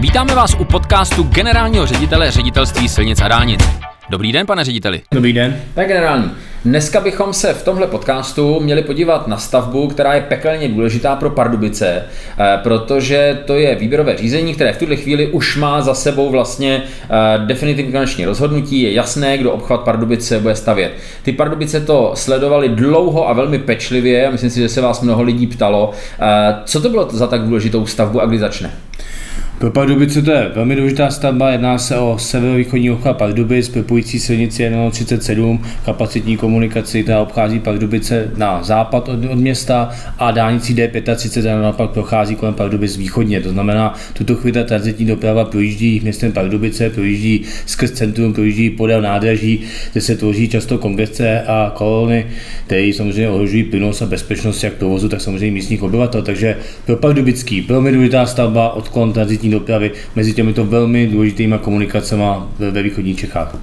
Vítáme vás u podcastu generálního ředitele ředitelství silnic a dálnic. Dobrý den, pane řediteli. Dobrý den. Tak generální. Dneska bychom se v tomhle podcastu měli podívat na stavbu, která je pekelně důležitá pro Pardubice, eh, protože to je výběrové řízení, které v tuhle chvíli už má za sebou vlastně eh, definitivní konečné rozhodnutí. Je jasné, kdo obchvat Pardubice bude stavět. Ty Pardubice to sledovali dlouho a velmi pečlivě a myslím si, že se vás mnoho lidí ptalo. Eh, co to bylo za tak důležitou stavbu a kdy začne? Pro Pardubice to je velmi důležitá stavba, jedná se o severovýchodní obchvat Pardubic, propojící silnici 37, kapacitní komunikaci, která obchází Pardubice na západ od, od města a dálnicí D35, která naopak prochází kolem Pardubic východně. To znamená, tuto chvíli ta transitní doprava projíždí městem Pardubice, projíždí skrz centrum, projíždí podél nádraží, kde se tvoří často kongresce a kolony, které samozřejmě ohrožují plynost a bezpečnost jak provozu, tak samozřejmě místních obyvatel. Takže pro Pardubický velmi důležitá stavba, odklon transitní železniční dopravy mezi těmito velmi důležitými komunikacemi ve východních Čechách.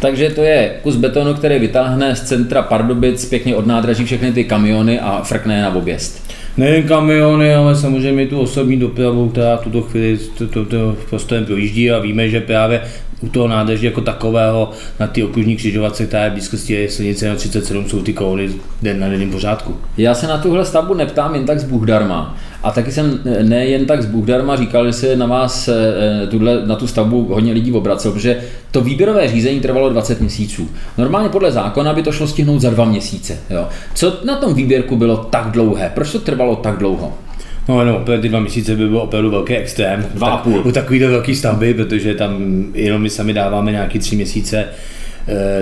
Takže to je kus betonu, který vytáhne z centra Pardubic pěkně od nádraží všechny ty kamiony a frkne na objezd. Nejen kamiony, ale samozřejmě tu osobní dopravu, která tuto chvíli to, to, to prostorem projíždí a víme, že právě u toho nádraží jako takového na ty okružní křižovatce, která je blízkosti silnice na 37, jsou ty kódy den na denním pořádku. Já se na tuhle stavbu neptám jen tak z Bůh darma. A taky jsem nejen tak z Bůh darma říkal, že se na vás eh, tuhle, na tu stavbu hodně lidí obracel, protože to výběrové řízení trvalo 20 měsíců. Normálně podle zákona by to šlo stihnout za dva měsíce. Jo. Co na tom výběrku bylo tak dlouhé? Proč to trvalo tak dlouho? No, no, opět ty dva měsíce by byl opravdu velký extrém. Dva a půl. U takovýhle velký stavby, protože tam jenom my sami dáváme nějaký tři měsíce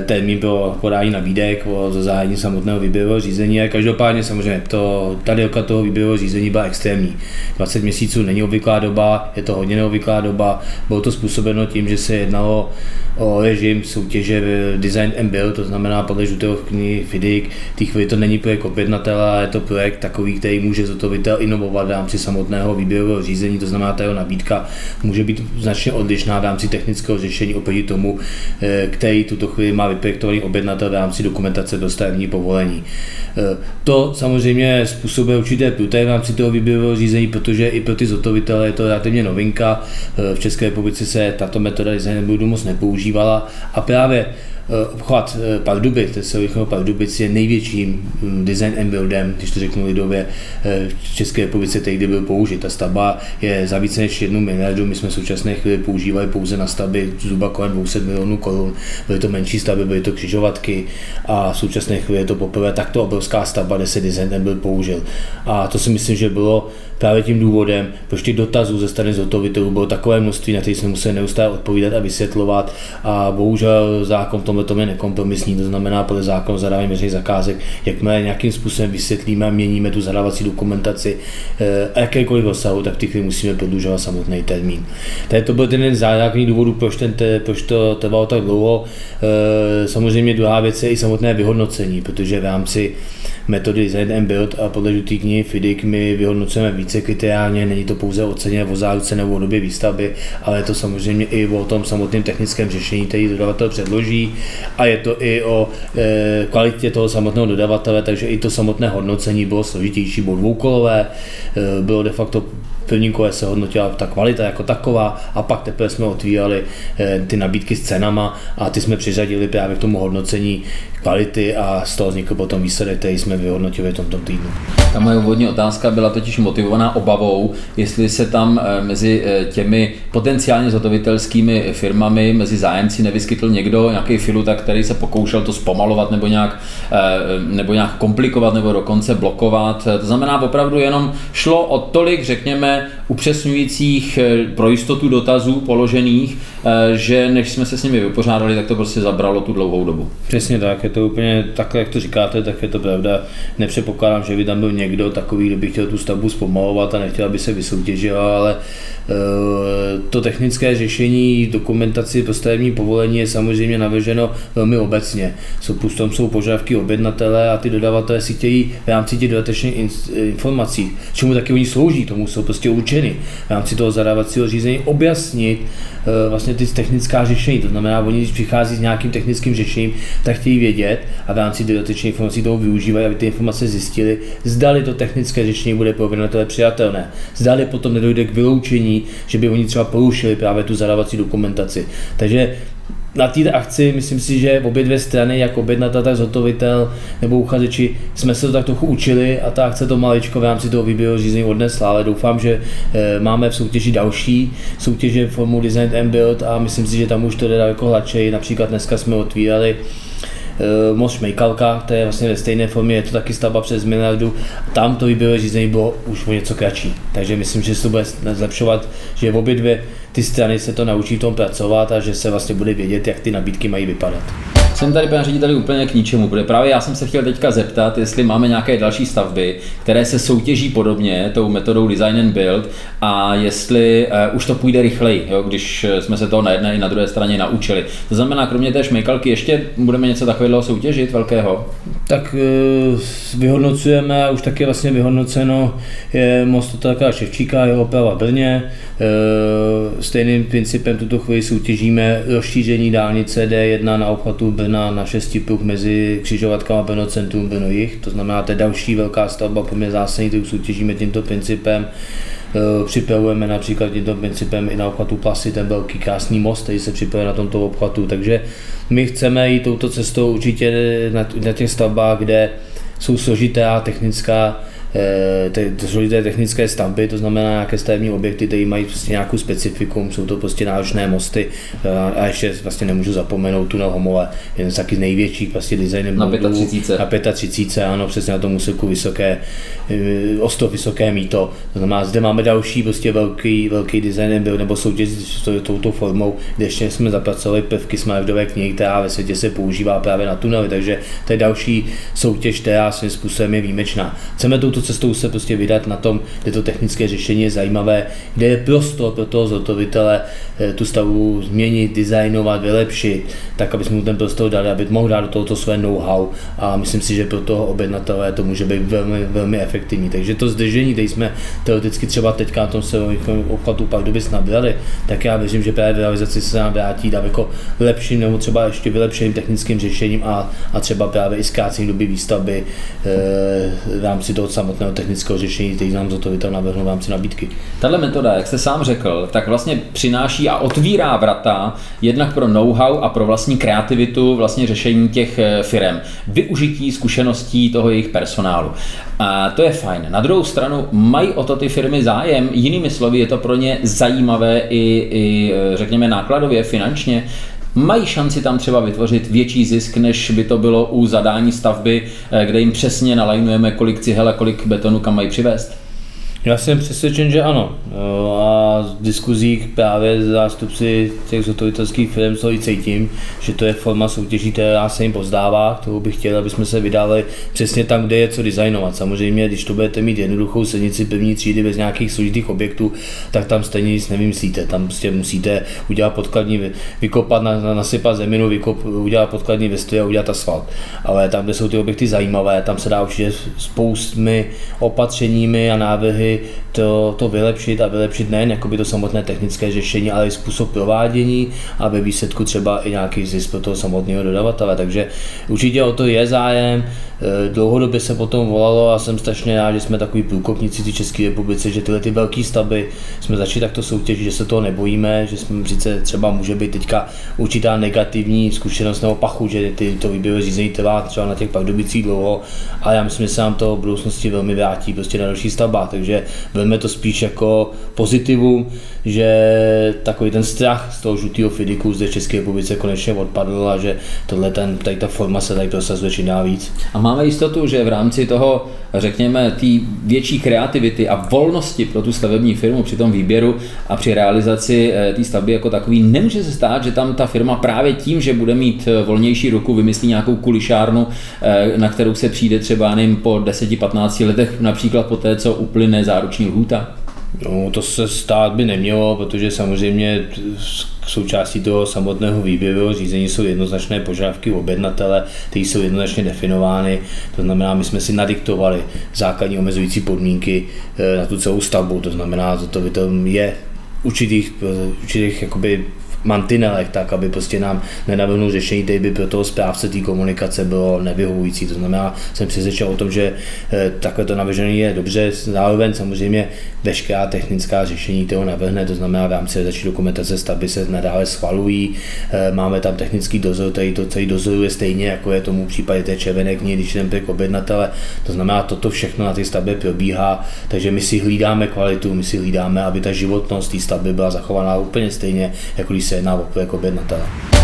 termín pro podání nabídek o zahájení samotného výběrového řízení. A každopádně samozřejmě to, ta délka toho výběrového řízení byla extrémní. 20 měsíců není obvyklá doba, je to hodně neobvyklá doba. Bylo to způsobeno tím, že se jednalo o režim soutěže Design and Build, to znamená podle žlutého knihy FIDIC. V té chvíli to není projekt objednatele, je to projekt takový, který může zhotovitel inovovat v rámci samotného výběrového řízení, to znamená, ta jeho nabídka může být značně odlišná v rámci technického řešení oproti tomu, eh, který tuto chvíli má vyprojektovaný objednatel v rámci dokumentace do stavební povolení. E, to samozřejmě způsobuje určité pruté v rámci toho výběrového řízení, protože i pro ty zotovitele je to relativně novinka. E, v České republice se tato metoda design moc nepoužívala a právě Eh, obchvat eh, Pardubic, Tesarychného Pardubic je největším hm, design and buildem, když to řeknu lidově, eh, v České republice, který kdy byl použit. Ta stavba je za více než jednu miliardu, my jsme v současné chvíli používali pouze na stavby zhruba kolem 200 milionů korun. Byly to menší stavby, byly to křižovatky a v současné chvíli je to poprvé takto obrovská stavba, kde se design and build použil. A to si myslím, že bylo právě tím důvodem, proč těch dotazů ze strany zhotovitelů bylo takové množství, na které jsme museli neustále odpovídat a vysvětlovat. A bohužel zákon v tomhle tom je nekompromisní, to znamená podle zákonu zadávání veřejných zakázek, jakmile nějakým způsobem vysvětlíme a měníme tu zadávací dokumentaci eh, a jakékoliv rozsahu, tak ty musíme prodlužovat samotný termín. Tady to byl ten jeden základní důvodů, proč, ten, proč to trvalo tak dlouho. Eh, samozřejmě druhá věc je i samotné vyhodnocení, protože v rámci metody Design and Build a podle žluté knihy FIDIC my vyhodnocujeme více kriteriálně, není to pouze o ceně, o záruce nebo o době výstavby, ale je to samozřejmě i o tom samotném technickém řešení, který dodavatel předloží a je to i o e, kvalitě toho samotného dodavatele, takže i to samotné hodnocení bylo složitější, bylo dvoukolové, e, bylo de facto prvním kole se hodnotila ta kvalita jako taková a pak teprve jsme otvírali eh, ty nabídky s cenama a ty jsme přiřadili právě k tomu hodnocení kvality a z toho vznikl potom výsledek, který jsme vyhodnotili v tomto týdnu. Ta moje úvodní otázka byla totiž motivovaná obavou, jestli se tam eh, mezi eh, těmi potenciálně zhotovitelskými firmami, mezi zájemci nevyskytl někdo, nějaký filuta, který se pokoušel to zpomalovat nebo nějak, nebo nějak komplikovat nebo dokonce blokovat. To znamená, opravdu jenom šlo o tolik, řekněme, upřesňujících eh, pro jistotu dotazů položených, eh, že než jsme se s nimi vypořádali, tak to prostě zabralo tu dlouhou dobu. Přesně tak, je to úplně takhle, jak to říkáte, tak je to pravda. Nepředpokládám, že by tam byl někdo takový, kdo by chtěl tu stavbu zpomalovat a nechtěl, aby se vysoutěžila, ale to technické řešení dokumentaci pro stavební povolení je samozřejmě navrženo velmi obecně. Tam jsou požadavky objednatele a ty dodavatelé si chtějí v rámci těch dodatečných informací, čemu taky oni slouží, tomu jsou prostě určeny v rámci toho zadávacího řízení objasnit eh, vlastně ty technická řešení. To znamená, oni když přichází s nějakým technickým řešením, tak chtějí vědět, a v rámci dodatečných informací toho využívají, aby ty informace zjistili, zdali to technické řešení bude pro přijatelné. Zdali potom nedojde k vyloučení, že by oni třeba porušili právě tu zadávací dokumentaci. Takže na té akci myslím si, že obě dvě strany, jak objednatel, tak zhotovitel nebo uchazeči, jsme se to tak trochu učili a ta akce to maličko v rámci toho výběrového řízení odnesla, ale doufám, že e, máme v soutěži další soutěže formu Design and Build a myslím si, že tam už to jde daleko hladčej. Například dneska jsme otvírali uh, most Šmejkalka, to je vlastně ve stejné formě, je to taky stavba přes miliardu. Tam to výběrové řízení bylo už o něco kratší. Takže myslím, že se to bude zlepšovat, že obě dvě ty strany se to naučí v tom pracovat a že se vlastně bude vědět, jak ty nabídky mají vypadat. Jsem tady, pane řediteli, úplně k ničemu, protože právě já jsem se chtěl teďka zeptat, jestli máme nějaké další stavby, které se soutěží podobně tou metodou design and build a jestli uh, už to půjde rychleji, jo, když jsme se to na jedné i na druhé straně naučili. To znamená, kromě té šmejkalky, ještě budeme něco takového soutěžit velkého? Tak uh, vyhodnocujeme, už taky vlastně vyhodnoceno je most Otelka Ševčíka, jeho oprava v Brně. Uh, stejným principem tuto chvíli soutěžíme rozšíření dálnice D1 na obchvatu Brna na šesti pruh mezi křižovatkama Brno Centrum Brno Jich. To znamená, to je další velká stavba, poměrně zásadní, kterou soutěžíme tímto principem. Eh, připravujeme například tímto principem i na obchvatu Plasy, ten velký krásný most, který se připravuje na tomto obchvatu. Takže my chceme jít touto cestou určitě na, na těch stavbách, kde jsou složitá technická Eh, ty, ty technické stavby, to znamená nějaké stavební objekty, které mají prostě nějakou specifikum, jsou to prostě náročné mosty eh, a ještě vlastně nemůžu zapomenout tunel Homole, jeden z taky největších vlastně designem na 35. Na 35, ano, přesně na tom úseku vysoké, eh, o 100 vysoké míto. To znamená, zde máme další prostě velký, velký design byl nebo soutěž s touto formou, kde ještě jsme zapracovali prvky Smartové knihy, která ve světě se používá právě na tunely, takže to je další soutěž, která svým způsobem je výjimečná. Chceme touto cestou se prostě vydat na tom, kde to technické řešení je zajímavé, kde je prostor pro toho zhotovitele eh, tu stavu změnit, designovat, vylepšit, tak aby jsme mu ten prostor dali, aby mohl dát do tohoto své know-how a myslím si, že pro toho objednatele to může být velmi, velmi efektivní. Takže to zdržení, kde jsme teoreticky třeba teďka na tom se obchvatu pak doby nabrali, tak já věřím, že právě realizaci se nám vrátí daleko lepším nebo třeba ještě vylepšeným technickým řešením a, a třeba právě i zkrácení doby výstavby e, v rámci toho samotného samotného technického řešení, který nám zhotovitel navrhnul v rámci nabídky. Tahle metoda, jak jste sám řekl, tak vlastně přináší a otvírá vrata jednak pro know-how a pro vlastní kreativitu vlastně řešení těch eh, firm. Využití zkušeností toho jejich personálu. A to je fajn. Na druhou stranu mají o to ty firmy zájem, jinými slovy je to pro ně zajímavé i, i eh, řekněme nákladově, finančně, mají šanci tam třeba vytvořit větší zisk, než by to bylo u zadání stavby, eh, kde jim přesně nalajnujeme, kolik cihel a kolik betonu kam mají přivést? Já jsem přesvědčen, že ano. A z diskuzí právě zástupci těch zhotovitelských firm co i cítím, že to je forma soutěží, která se jim pozdává, kterou bych chtěl, aby jsme se vydali přesně tam, kde je co designovat. Samozřejmě, když to budete mít jednoduchou silnici první třídy bez nějakých složitých objektů, tak tam stejně nic nevymyslíte. Tam prostě musíte udělat podkladní, vykopat, nasypat zeminu, vykop, udělat podkladní vrstvy a udělat asfalt. Ale tam, kde jsou ty objekty zajímavé, tam se dá určitě spoustmi opatřeními a návrhy to, to vylepšit a vylepšit nejen jakoby to samotné technické řešení, ale i způsob provádění a ve výsledku třeba i nějaký zisk pro toho samotného dodavatele. Takže určitě o to je zájem. E, dlouhodobě se potom volalo a jsem strašně rád, že jsme takový průkopníci v České republice, že tyhle ty velké stavby jsme začali takto soutěžit, že se toho nebojíme, že jsme sice třeba může být teďka určitá negativní zkušenost nebo pachu, že ty, to výběrové řízení trvá třeba na těch pardubicích dlouho, ale já myslím, že se nám to v budoucnosti velmi vrátí prostě na další stavba, takže Vezme to spíš jako pozitivum, že takový ten strach z toho žlutého Fidiku zde v České republice konečně odpadl a že tohle ten, tady ta forma se tady prosazuje čím dál víc. A máme jistotu, že v rámci toho, řekněme, té větší kreativity a volnosti pro tu stavební firmu při tom výběru a při realizaci eh, té stavby jako takový, nemůže se stát, že tam ta firma právě tím, že bude mít eh, volnější ruku, vymyslí nějakou kulišárnu, eh, na kterou se přijde třeba nevím, po 10-15 letech, například po té, co uplyne záruční lhůta? No, to se stát by nemělo, protože samozřejmě součástí toho samotného výběrového řízení jsou jednoznačné požadavky objednatele, které jsou jednoznačně definovány. To znamená, my jsme si nadiktovali základní omezující podmínky eh, na tu celou stavbu. To znamená, že to je určitých, určitých jakoby mantinelech, tak aby prostě nám nenavrhnul řešení, které by pro toho správce té komunikace bylo nevyhovující. To znamená, jsem přesvědčen o tom, že eh, takhle to navržené je dobře, zároveň samozřejmě veškerá technická řešení toho navrhne, to znamená v rámci začí dokumentace stavby se nadále schvalují, eh, máme tam technický dozor, který to celý dozoruje stejně, jako je tomu v případě té červené knihy, když jdeme k objednatele, to znamená, toto všechno na té stavbě probíhá, takže my si hlídáme kvalitu, my si hlídáme, aby ta životnost té stavby byla zachovaná úplně stejně, jako když se jedná o projekt objednatele. Eh,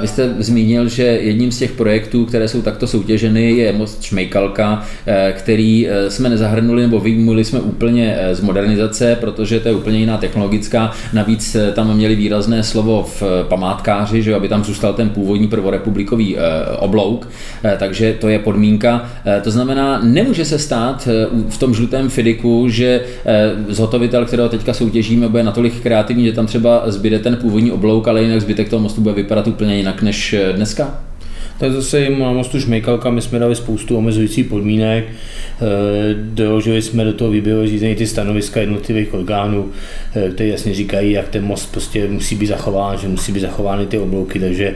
vy jste zmínil, že jedním z těch projektů, které jsou takto soutěženy, je most Šmejkalka, eh, který eh, jsme nezahrnuli nebo vyjmuli jsme úplně z modernizace, protože to je úplně jiná technologická. Navíc tam měli výrazné slovo v památkáři, že aby tam zůstal ten původní prvorepublikový oblouk, takže to je podmínka. To znamená, nemůže se stát v tom žlutém Fidiku, že zhotovitel, kterého teďka soutěžíme, bude natolik kreativní, že tam třeba zbyde ten původní oblouk, ale jinak zbytek toho mostu bude vypadat úplně jinak než eh, dneska? Tak zase jim na mostu Šmejkalka my jsme dali spoustu omezujících podmínek, eh, doložili jsme do toho výběrového řízení ty stanoviska jednotlivých orgánů, eh, které jasně říkají, jak ten most prostě musí být zachován, že musí být zachovány ty oblouky, takže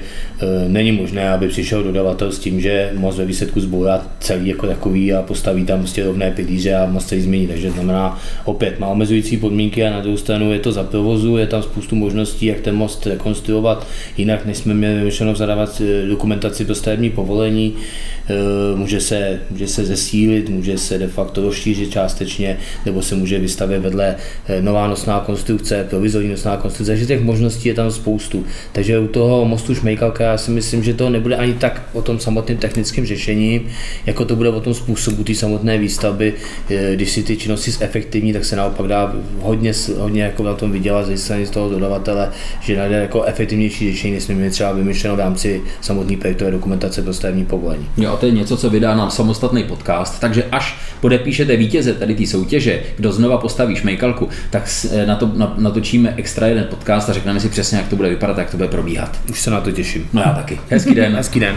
není možné, aby přišel dodavatel s tím, že most ve výsledku zbourá celý jako takový a postaví tam prostě rovné pilíře a most se změní. Takže znamená opět má omezující podmínky a na druhou stranu je to za provozu, je tam spoustu možností, jak ten most rekonstruovat jinak, než jsme měli vyšlenou zadávat dokumentaci to stavební povolení, může se, může se zesílit, může se de facto rozšířit částečně, nebo se může vystavit vedle eh, nová nosná konstrukce, provizorní nosná konstrukce, takže těch možností je tam spoustu. Takže u toho mostu Šmejkalka já si myslím, že to nebude ani tak o tom samotném technickém řešení, jako to bude o tom způsobu té samotné výstavby. Eh, když si ty činnosti zefektivní, tak se naopak dá hodně, hodně jako na tom vydělat ze strany z toho dodavatele, že najde jako efektivnější řešení, než jsme třeba vymyšleno v rámci samotné projektové dokumentace pro stavební povolení. Jo, to je něco, co vydá nám samostatný podcast, takže až podepíšete vítěze tady té soutěže, kdo znova postaví šmejkalku, tak eh, na to natočíme extra jeden podcast a řekneme si přesně, jak to bude vypadat, jak to bude probíhat. Už se na to těším. No já taky. Hezký den. Hezký den.